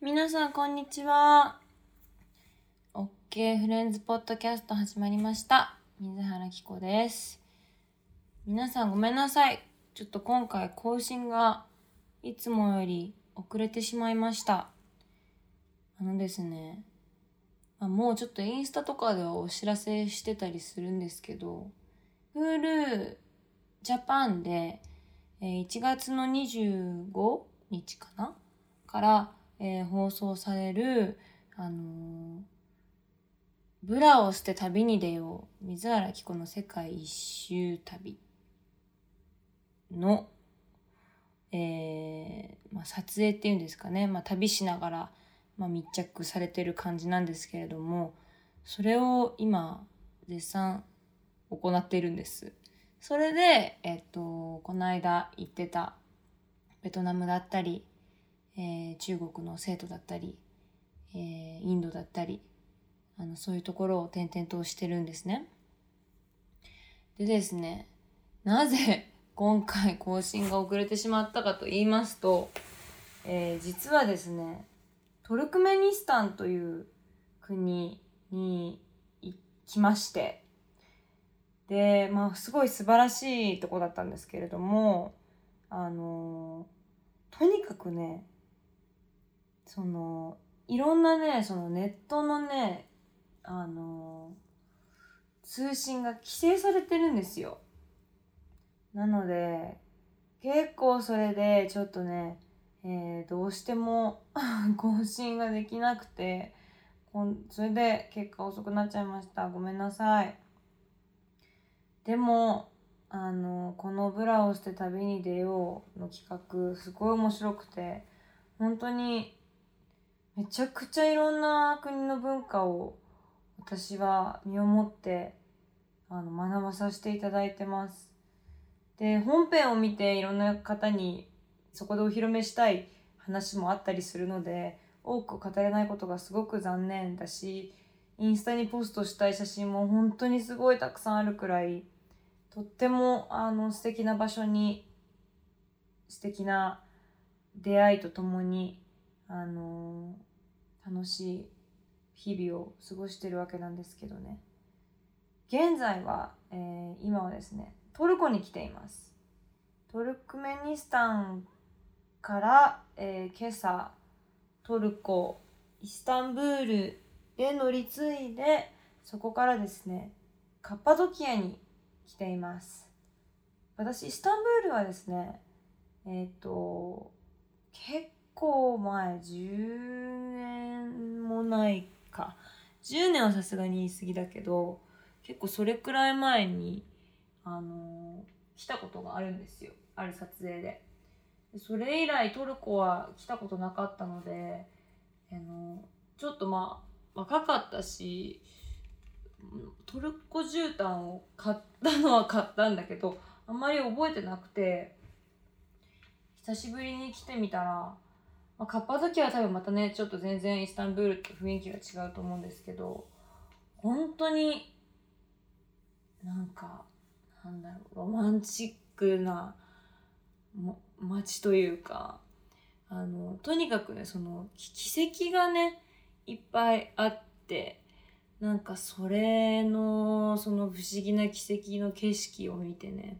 皆さん、こんにちは。OK フレンズポッドキャスト始まりました。水原希子です。皆さんごめんなさい。ちょっと今回更新がいつもより遅れてしまいました。あのですね、まあ、もうちょっとインスタとかではお知らせしてたりするんですけど、Hulu Japan で、1月の25日かな？から、えー放送される、あのーブラを捨て旅に出よう水原希子の世界一周旅の、えーまあ、撮影っていうんですかね、まあ、旅しながら、まあ、密着されてる感じなんですけれどもそれを今絶賛行っているんです。それで、えっと、この間行ってたベトナムだったり、えー中国の生徒だったり、えーインドだったりあのそういうところを転々としてるんですね。でですねなぜ 今回更新が遅れてしまったかと言いますと、えー実はですねトルクメニスタンという国に行きましてでまあすごい素晴らしいとこだったんですけれどもあのとにかくねそのいろんなねそのネットのねあの通信が規制されてるんですよ。なので結構それでちょっとね、えーどうしても 更新ができなくてこんそれで結果遅くなっちゃいました。ごめんなさい。でもあのこの「ブラを捨て旅に出よう」の企画すごい面白くて本当にめちゃくちゃいろんな国の文化を私は身をもってあの学ばさせていただいてます。で本編を見ていろんな方にそこでお披露目したい話もあったりするので多く語れないことがすごく残念だしインスタにポストしたい写真も本当にすごいたくさんあるくらいとってもあの素敵な場所に素敵な出会いとともにあの楽しい日々を過ごしてるわけなんですけどね。現在は、えー今はですねトルコに来ています。トルクメニスタンから、えー今朝トルコイスタンブールで乗り継いでそこからですねカッパドキアに来ています。私イスタンブールはですねえっ、と結構前10年もないか。10年はさすがに言い過ぎだけど結構それくらい前にあの来たことがあるんですよ。ある撮影でそれ以来トルコは来たことなかったのであのちょっとまあ若かったしトルコ絨毯を買ったのは買ったんだけどあんまり覚えてなくて久しぶりに来てみたら、まあ、カッパドキアは多分またねちょっと全然イスタンブールと雰囲気が違うと思うんですけど本当になんかなんだろうロマンチックな街というかあのとにかくねその奇跡がねいっぱいあってなんかそれのその不思議な奇跡の景色を見てね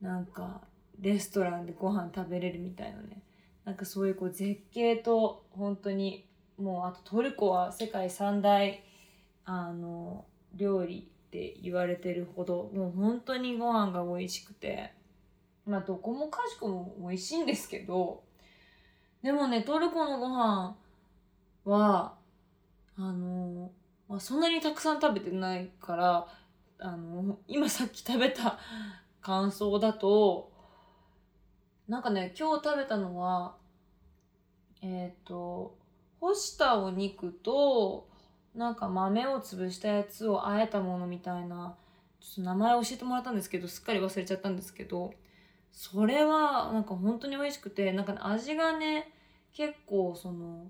なんかレストランでご飯食べれるみたいなねなんかそういうこう絶景と本当にもうあとトルコは世界三大あの料理って言われてるほどもう本当にご飯が美味しくて。まあどこもかしこも美味しいんですけどでもねトルコのご飯はあの、まあ、そんなにたくさん食べてないからあの今さっき食べた感想だとなんかね今日食べたのはえっ、と干したお肉となんか豆を潰したやつをあえたものみたいなちょっと名前教えてもらったんですけどすっかり忘れちゃったんですけどそれはなんか本当に美味しくてなんか、味がね結構その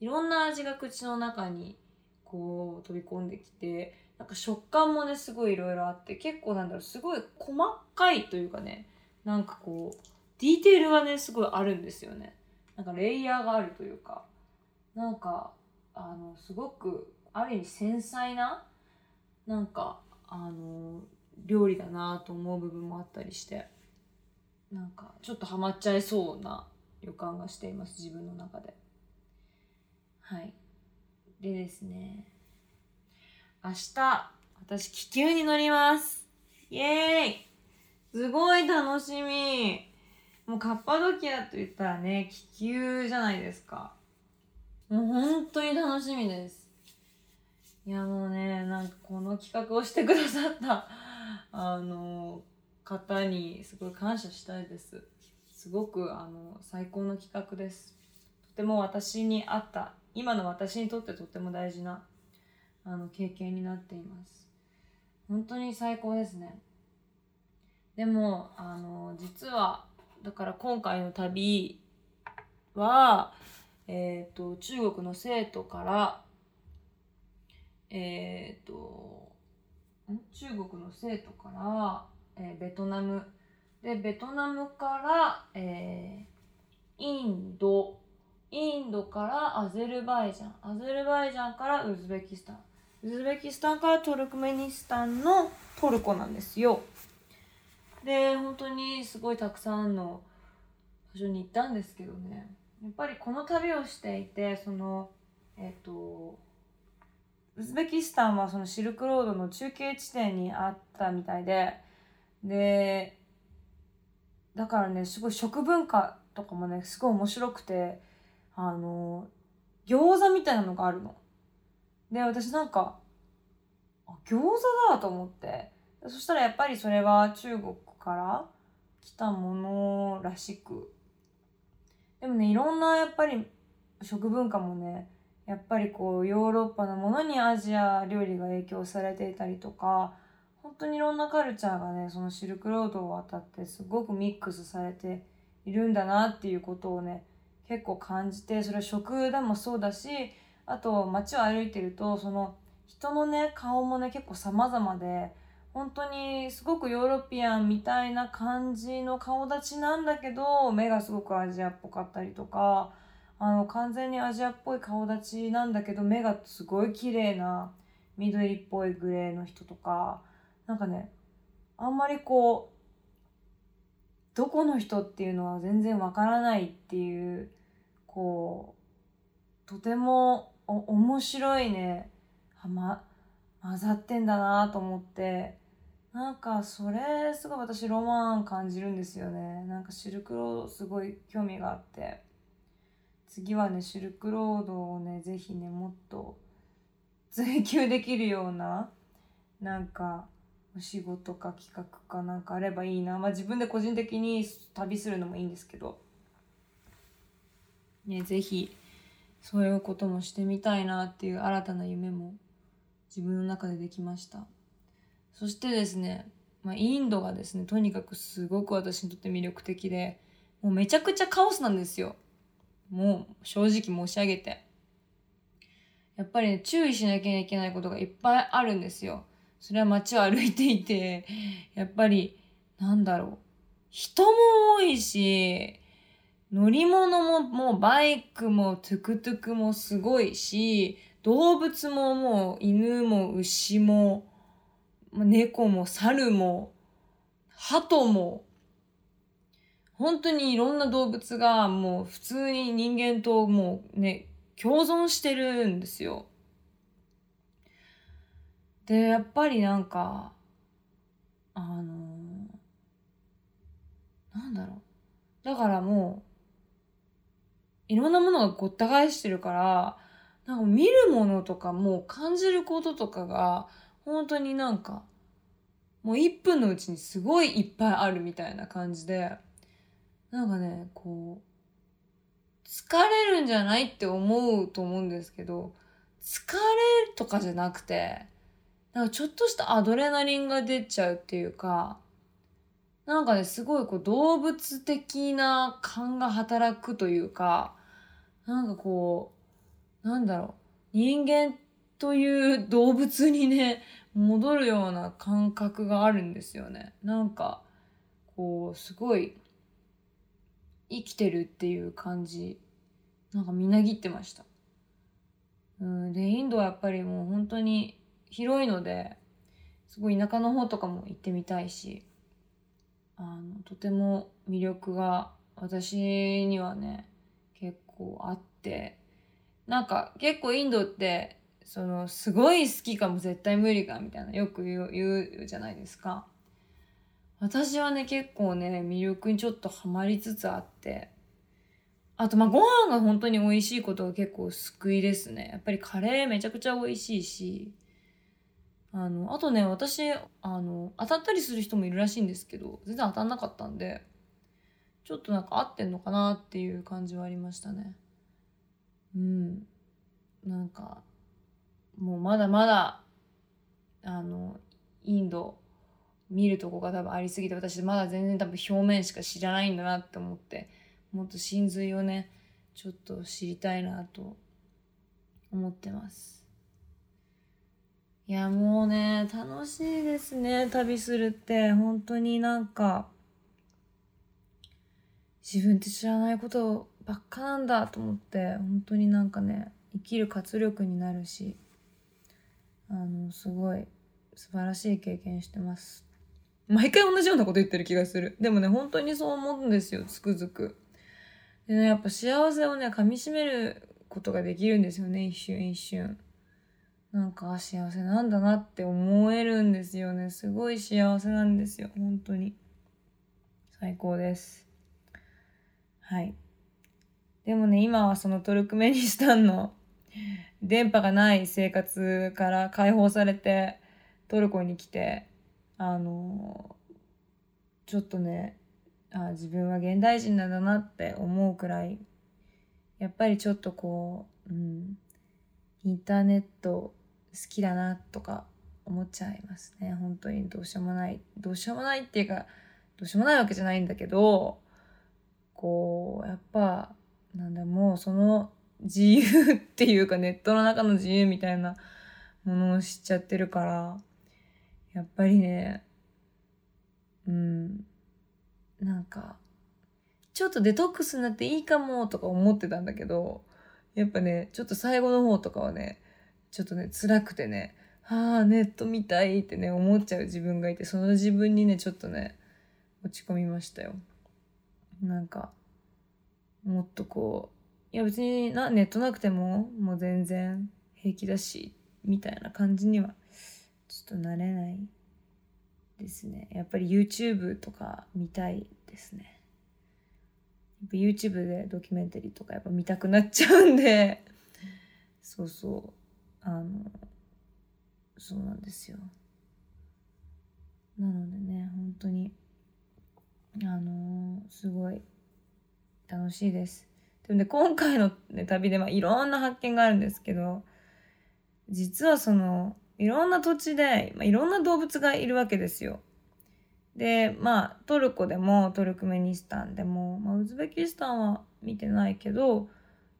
いろんな味が口の中にこう飛び込んできてなんか食感もねすごいいろいろあって結構なんだろうすごい細かいというかねなんかこうディテールがねすごいあるんですよね。なんかレイヤーがあるというかなんかあのすごくある意味繊細ななんかあの料理だなと思う部分もあったりしてなんかちょっとハマっちゃいそうな予感がしています自分の中で。はい。でですね。明日私気球に乗ります。イエーイ。すごい楽しみ。もうカッパドキアと言ったらね気球じゃないですか。もう本当に楽しみです。いやもうねなんかこの企画をしてくださった あの方にすごい感謝したいです。すごくあの最高の企画です。とても私に合った今の私にとってとても大事なあの経験になっています。本当に最高ですね。でもあの実はだから今回の旅はえっ、ー、と中国の生徒からえっ、ー、と中国の生徒から、えー、ベトナム。でベトナムから、えー、インド。インドからアゼルバイジャン。アゼルバイジャンからウズベキスタン。ウズベキスタンからトルクメニスタンのトルコなんですよ。で本当にすごいたくさんの場所に行ったんですけどねやっぱりこの旅をしていてそのえっ、とウズベキスタンはそのシルクロードの中継地点にあったみたいででだからねすごい食文化とかもねすごい面白くてあの餃子みたいなのがあるの。で私なんか餃子だと思ってそしたらやっぱりそれは中国から来たものらしく。でもねいろんなやっぱり食文化もねやっぱりこうヨーロッパのものにアジア料理が影響されていたりとか本当にいろんなカルチャーがねそのシルクロードを渡ってすごくミックスされているんだなっていうことをね結構感じてそれは食でもそうだしあと街を歩いてるとその人のね顔もね結構様々で本当にすごくヨーロピアンみたいな感じの顔立ちなんだけど目がすごくアジアっぽかったりとかあの完全にアジアっぽい顔立ちなんだけど目がすごい綺麗な緑っぽいグレーの人とかなんかねあんまりこうどこの人っていうのは全然わからないっていうこうとても面白いねはま混ざってんだなと思って。なんかそれすごい私ロマン感じるんですよね。なんかシルクロードすごい興味があって。次はねシルクロードをね是非ねもっと追求できるようななんかお仕事か企画かなんかあればいいな。まあ自分で個人的に旅するのもいいんですけど。ね是非そういうこともしてみたいなっていう新たな夢も自分の中でできました。そしてですね、まあ、インドがですねとにかくすごく私にとって魅力的でもうめちゃくちゃカオスなんですよ。もう正直申し上げて。やっぱり、ね、注意しなきゃいけないことがいっぱいあるんですよ。それは街を歩いていてやっぱりなんだろう。人も多いし乗り物ももうバイクもトゥクトゥクもすごいし動物ももう犬も牛も猫も猿も鳩も本当にいろんな動物がもう普通に人間ともうね共存してるんですよ。でやっぱりなんかあのなんだろうだからもういろんなものがごった返してるからなんか見るものとかもう感じることとかが本当になんかもう1分のうちにすごいいっぱいあるみたいな感じでなんかねこう疲れるんじゃないって思うと思うんですけど疲れるとかじゃなくてなんかちょっとしたアドレナリンが出ちゃうっていうかなんかねすごいこう動物的な感が働くというかなんかこうなんだろう、人間ってという動物にね、戻るような感覚があるんですよね。なんか、こう、すごい、生きてるっていう感じ。なんかみなぎってました。うん、でインドはやっぱりもう本当に広いのですごい田舎の方とかも行ってみたいしあのとても魅力が私にはね結構あってなんか結構インドってそのすごい好きかも絶対無理かみたいなよく言う言うじゃないですか。私はね結構ね魅力にちょっとハマりつつあって。あとまあご飯が本当に美味しいことが結構救いですね。やっぱりカレーめちゃくちゃ美味しいし。あのあとね私あの当たったりする人もいるらしいんですけど全然当たんなかったんでちょっとなんか合ってんのかなっていう感じはありましたね。うん。なんかもうまだまだあのインド見るとこが多分ありすぎて私まだ全然多分表面しか知らないんだなって思ってもっと真髄をねちょっと知りたいなと思ってます。いやもうね楽しいですね旅するって。本当になんか自分って知らないことばっかなんだと思って本当になんかね生きる活力になるしあのすごい素晴らしい経験してます。毎回同じようなこと言ってる気がする。でもね本当にそう思うんですよ。つくづく。でねやっぱ幸せをね噛みしめることができるんですよね。一瞬一瞬。なんか幸せなんだなって思えるんですよね。すごい幸せなんですよ。本当に。最高です。はい。でもね今はそのトルクメニスタンの電波がない生活から解放されてトルコに来てあのちょっとねあ自分は現代人なんだなって思うくらいやっぱりちょっとこう、うん、インターネット好きだなとか思っちゃいますね。本当にどうしようもないどうしようもないっていうかどうしようもないわけじゃないんだけどこうやっぱなんだもうその自由っていうかネットの中の自由みたいなものを知っちゃってるからやっぱりねうんなんかちょっとデトックスになっていいかもとか思ってたんだけどやっぱねちょっと最後の方とかはねちょっとね辛くてねああネット見たいってね思っちゃう自分がいてその自分にねちょっとね落ち込みましたよ。なんかもっとこういや別になネットなくてももう全然平気だしみたいな感じにはちょっとなれないですね。やっぱり YouTube とか見たいですね。YouTube でドキュメンタリーとかやっぱ見たくなっちゃうんで。そうそう。あのそうなんですよ。なのでね本当にあのすごい楽しいです。でもね今回の、ね、旅で、まあ、いろんな発見があるんですけど実はそのいろんな土地で、まあ、いろんな動物がいるわけですよ。でまあトルコでもトルクメニスタンでも、まあ、ウズベキスタンは見てないけど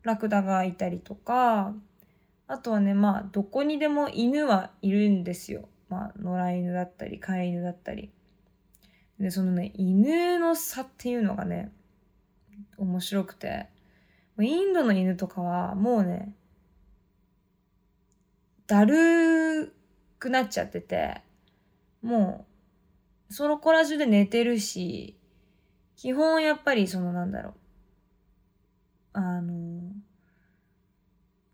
ラクダがいたりとかあとはねまあどこにでも犬はいるんですよ。まあ野良犬だったり飼い犬だったり。でそのね犬の差っていうのがね面白くてインドの犬とかはもうねだるくなっちゃってて、もう、その子ら中で寝てるし、基本やっぱりそのなんだろう、あの、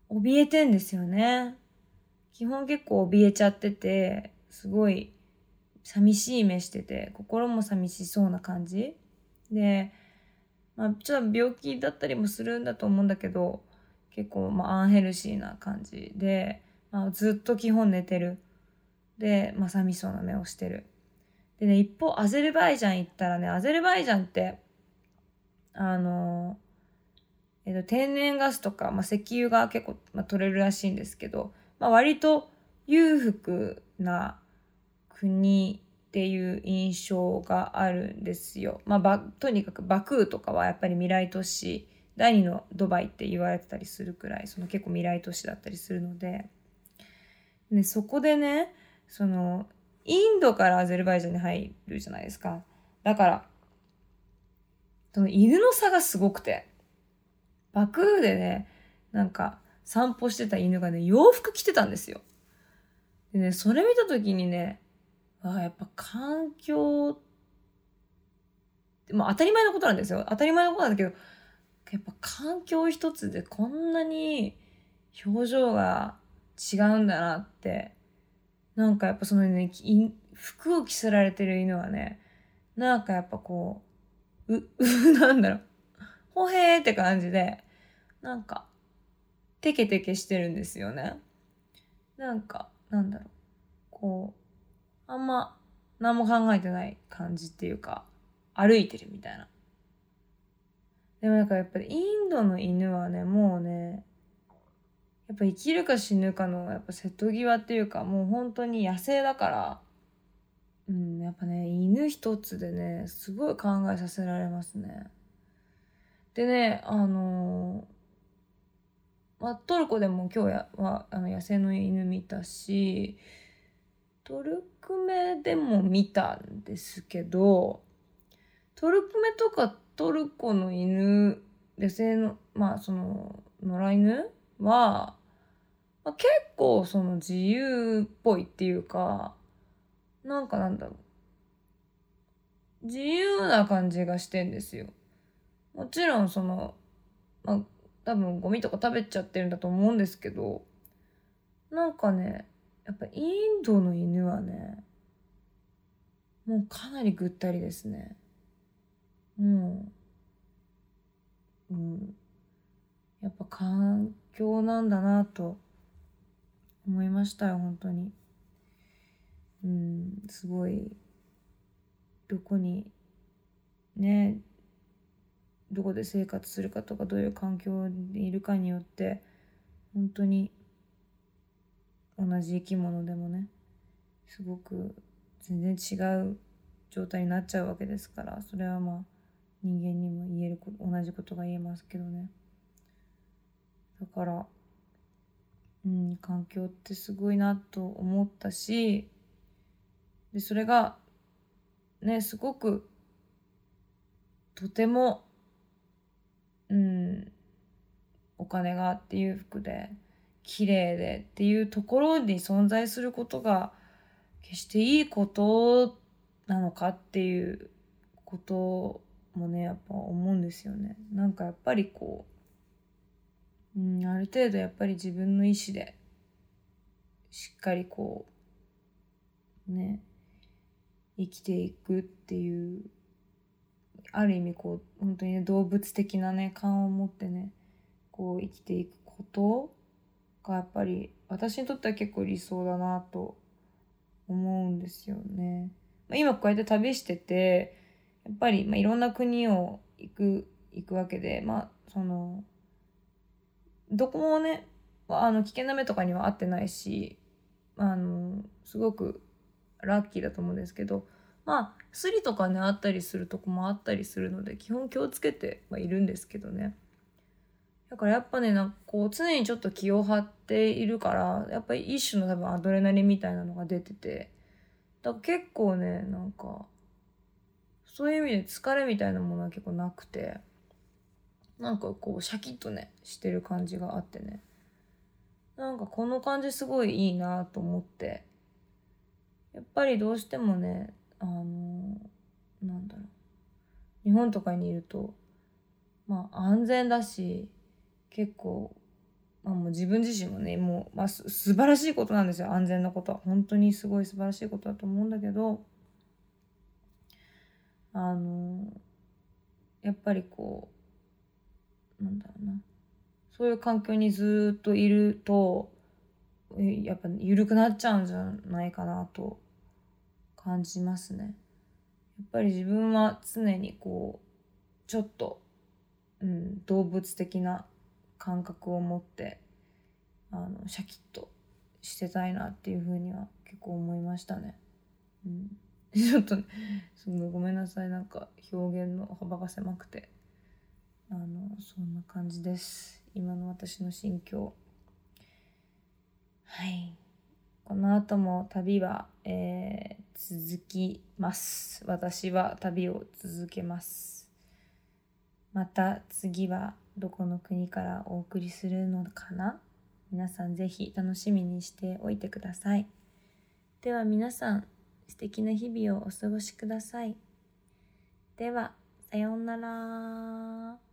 怯えてんですよね。基本結構怯えちゃってて、すごい寂しい目してて、心も寂しそうな感じで、まあ、ちょっと病気だったりもするんだと思うんだけど、結構、まあ、アンヘルシーな感じで、まあ、ずっと基本寝てる。で、まあ、寂しそうな目をしてる。でね、一方、アゼルバイジャン行ったらね、アゼルバイジャンって、あの、えっと、天然ガスとか、まあ、石油が結構、まあ、取れるらしいんですけど、まあ、割と裕福な国っていう印象があるんですよ。まあ、とにかくバクーとかはやっぱり未来都市第二のドバイって言われてたりするくらいその結構未来都市だったりするのででそこでねそのインドからアゼルバイジャンに入るじゃないですかだからその犬の差がすごくてバクーでねなんか散歩してた犬がね、洋服着てたんですよ。でね、それ見た時にね、あやっぱ環境、まあ当たり前のことなんですよ。当たり前のことなんだけど、やっぱ環境一つでこんなに表情が違うんだなって、なんかやっぱそのね、服を着せられてる犬はね、なんかやっぱこう、う、う、なんだろう、ほへーって感じで、なんか、テケテケしてるんですよね。なんか、なんだろう、こう、あんま何も考えてない感じっていうか、歩いてるみたいな。でもなんかやっぱりインドの犬はね、もうね、やっぱ生きるか死ぬかのやっぱ瀬戸際っていうか、もう本当に野生だから、うん、やっぱね、犬一つでね、すごい考えさせられますね。でね、あのー、まあ、トルコでも今日やはあの野生の犬見たし、トルクメでも見たんですけど、トルクメとかトルコの犬、野生の、まあその、野良犬は、まあ、結構その自由っぽいっていうか、なんかなんだろう。自由な感じがしてんですよ。もちろんその、まあ、多分ゴミとか食べちゃってるんだと思うんですけど、なんかね、やっぱインドの犬はね、もうかなりぐったりですね。もう、うん。やっぱ環境なんだなと思いましたよ、本当に。うん、すごい、どこに、ね、どこで生活するかとか、どういう環境にいるかによって、本当に、同じ生き物でもね、すごく全然違う状態になっちゃうわけですから、それはまあ、人間にも言える同じことが言えますけどね。だから、うん、環境ってすごいなと思ったし、で、それが、ね、すごく、とても、うん、お金がっていう服で、綺麗でっていうところに存在することが、決していいことなのかっていうこともね、やっぱ思うんですよね。なんかやっぱりこう、うん、ある程度やっぱり自分の意思で、しっかりこう、ね、生きていくっていうある意味こう本当にね動物的なね勘を持ってねこう生きていくことがやっぱり私にとっては結構理想だなと思うんですよね。まあ、今こうやって旅しててやっぱり、ま、いろんな国を行く行くわけでまあそのどこもねあの危険な目とかには合ってないしあのすごくラッキーだと思うんですけどまあスリとかねあったりするとこもあったりするので基本気をつけてはいるんですけどねだからやっぱねなんかこう常にちょっと気を張っているからやっぱり一種の多分アドレナリンみたいなのが出ててだから結構ねなんかそういう意味で疲れみたいなものは結構なくてなんかこうシャキッとねしてる感じがあってねなんかこの感じすごいいいなと思ってやっぱりどうしてもね、あのー、なんだろう。日本とかにいると、まあ安全だし、結構、まあもう自分自身もね、もう、まあす素晴らしいことなんですよ。安全なことは。本当にすごい素晴らしいことだと思うんだけど、あの、やっぱりこう、なんだろうな。そういう環境にずっといると、やっぱ緩くなっちゃうんじゃないかなと感じますね。やっぱり自分は常にこうちょっと、うん、動物的な感覚を持ってあのシャキッとしてたいなっていうふうには結構思いましたね。うん、ちょっと、ね、すごいごめんなさいなんか表現の幅が狭くてあのそんな感じです今の私の心境はいこの後も旅は、えー、続きます。私は旅を続けます。また次はどこの国からお送りするのかな？皆さん是非楽しみにしておいてください。では皆さん素敵な日々をお過ごしください。では、さようなら。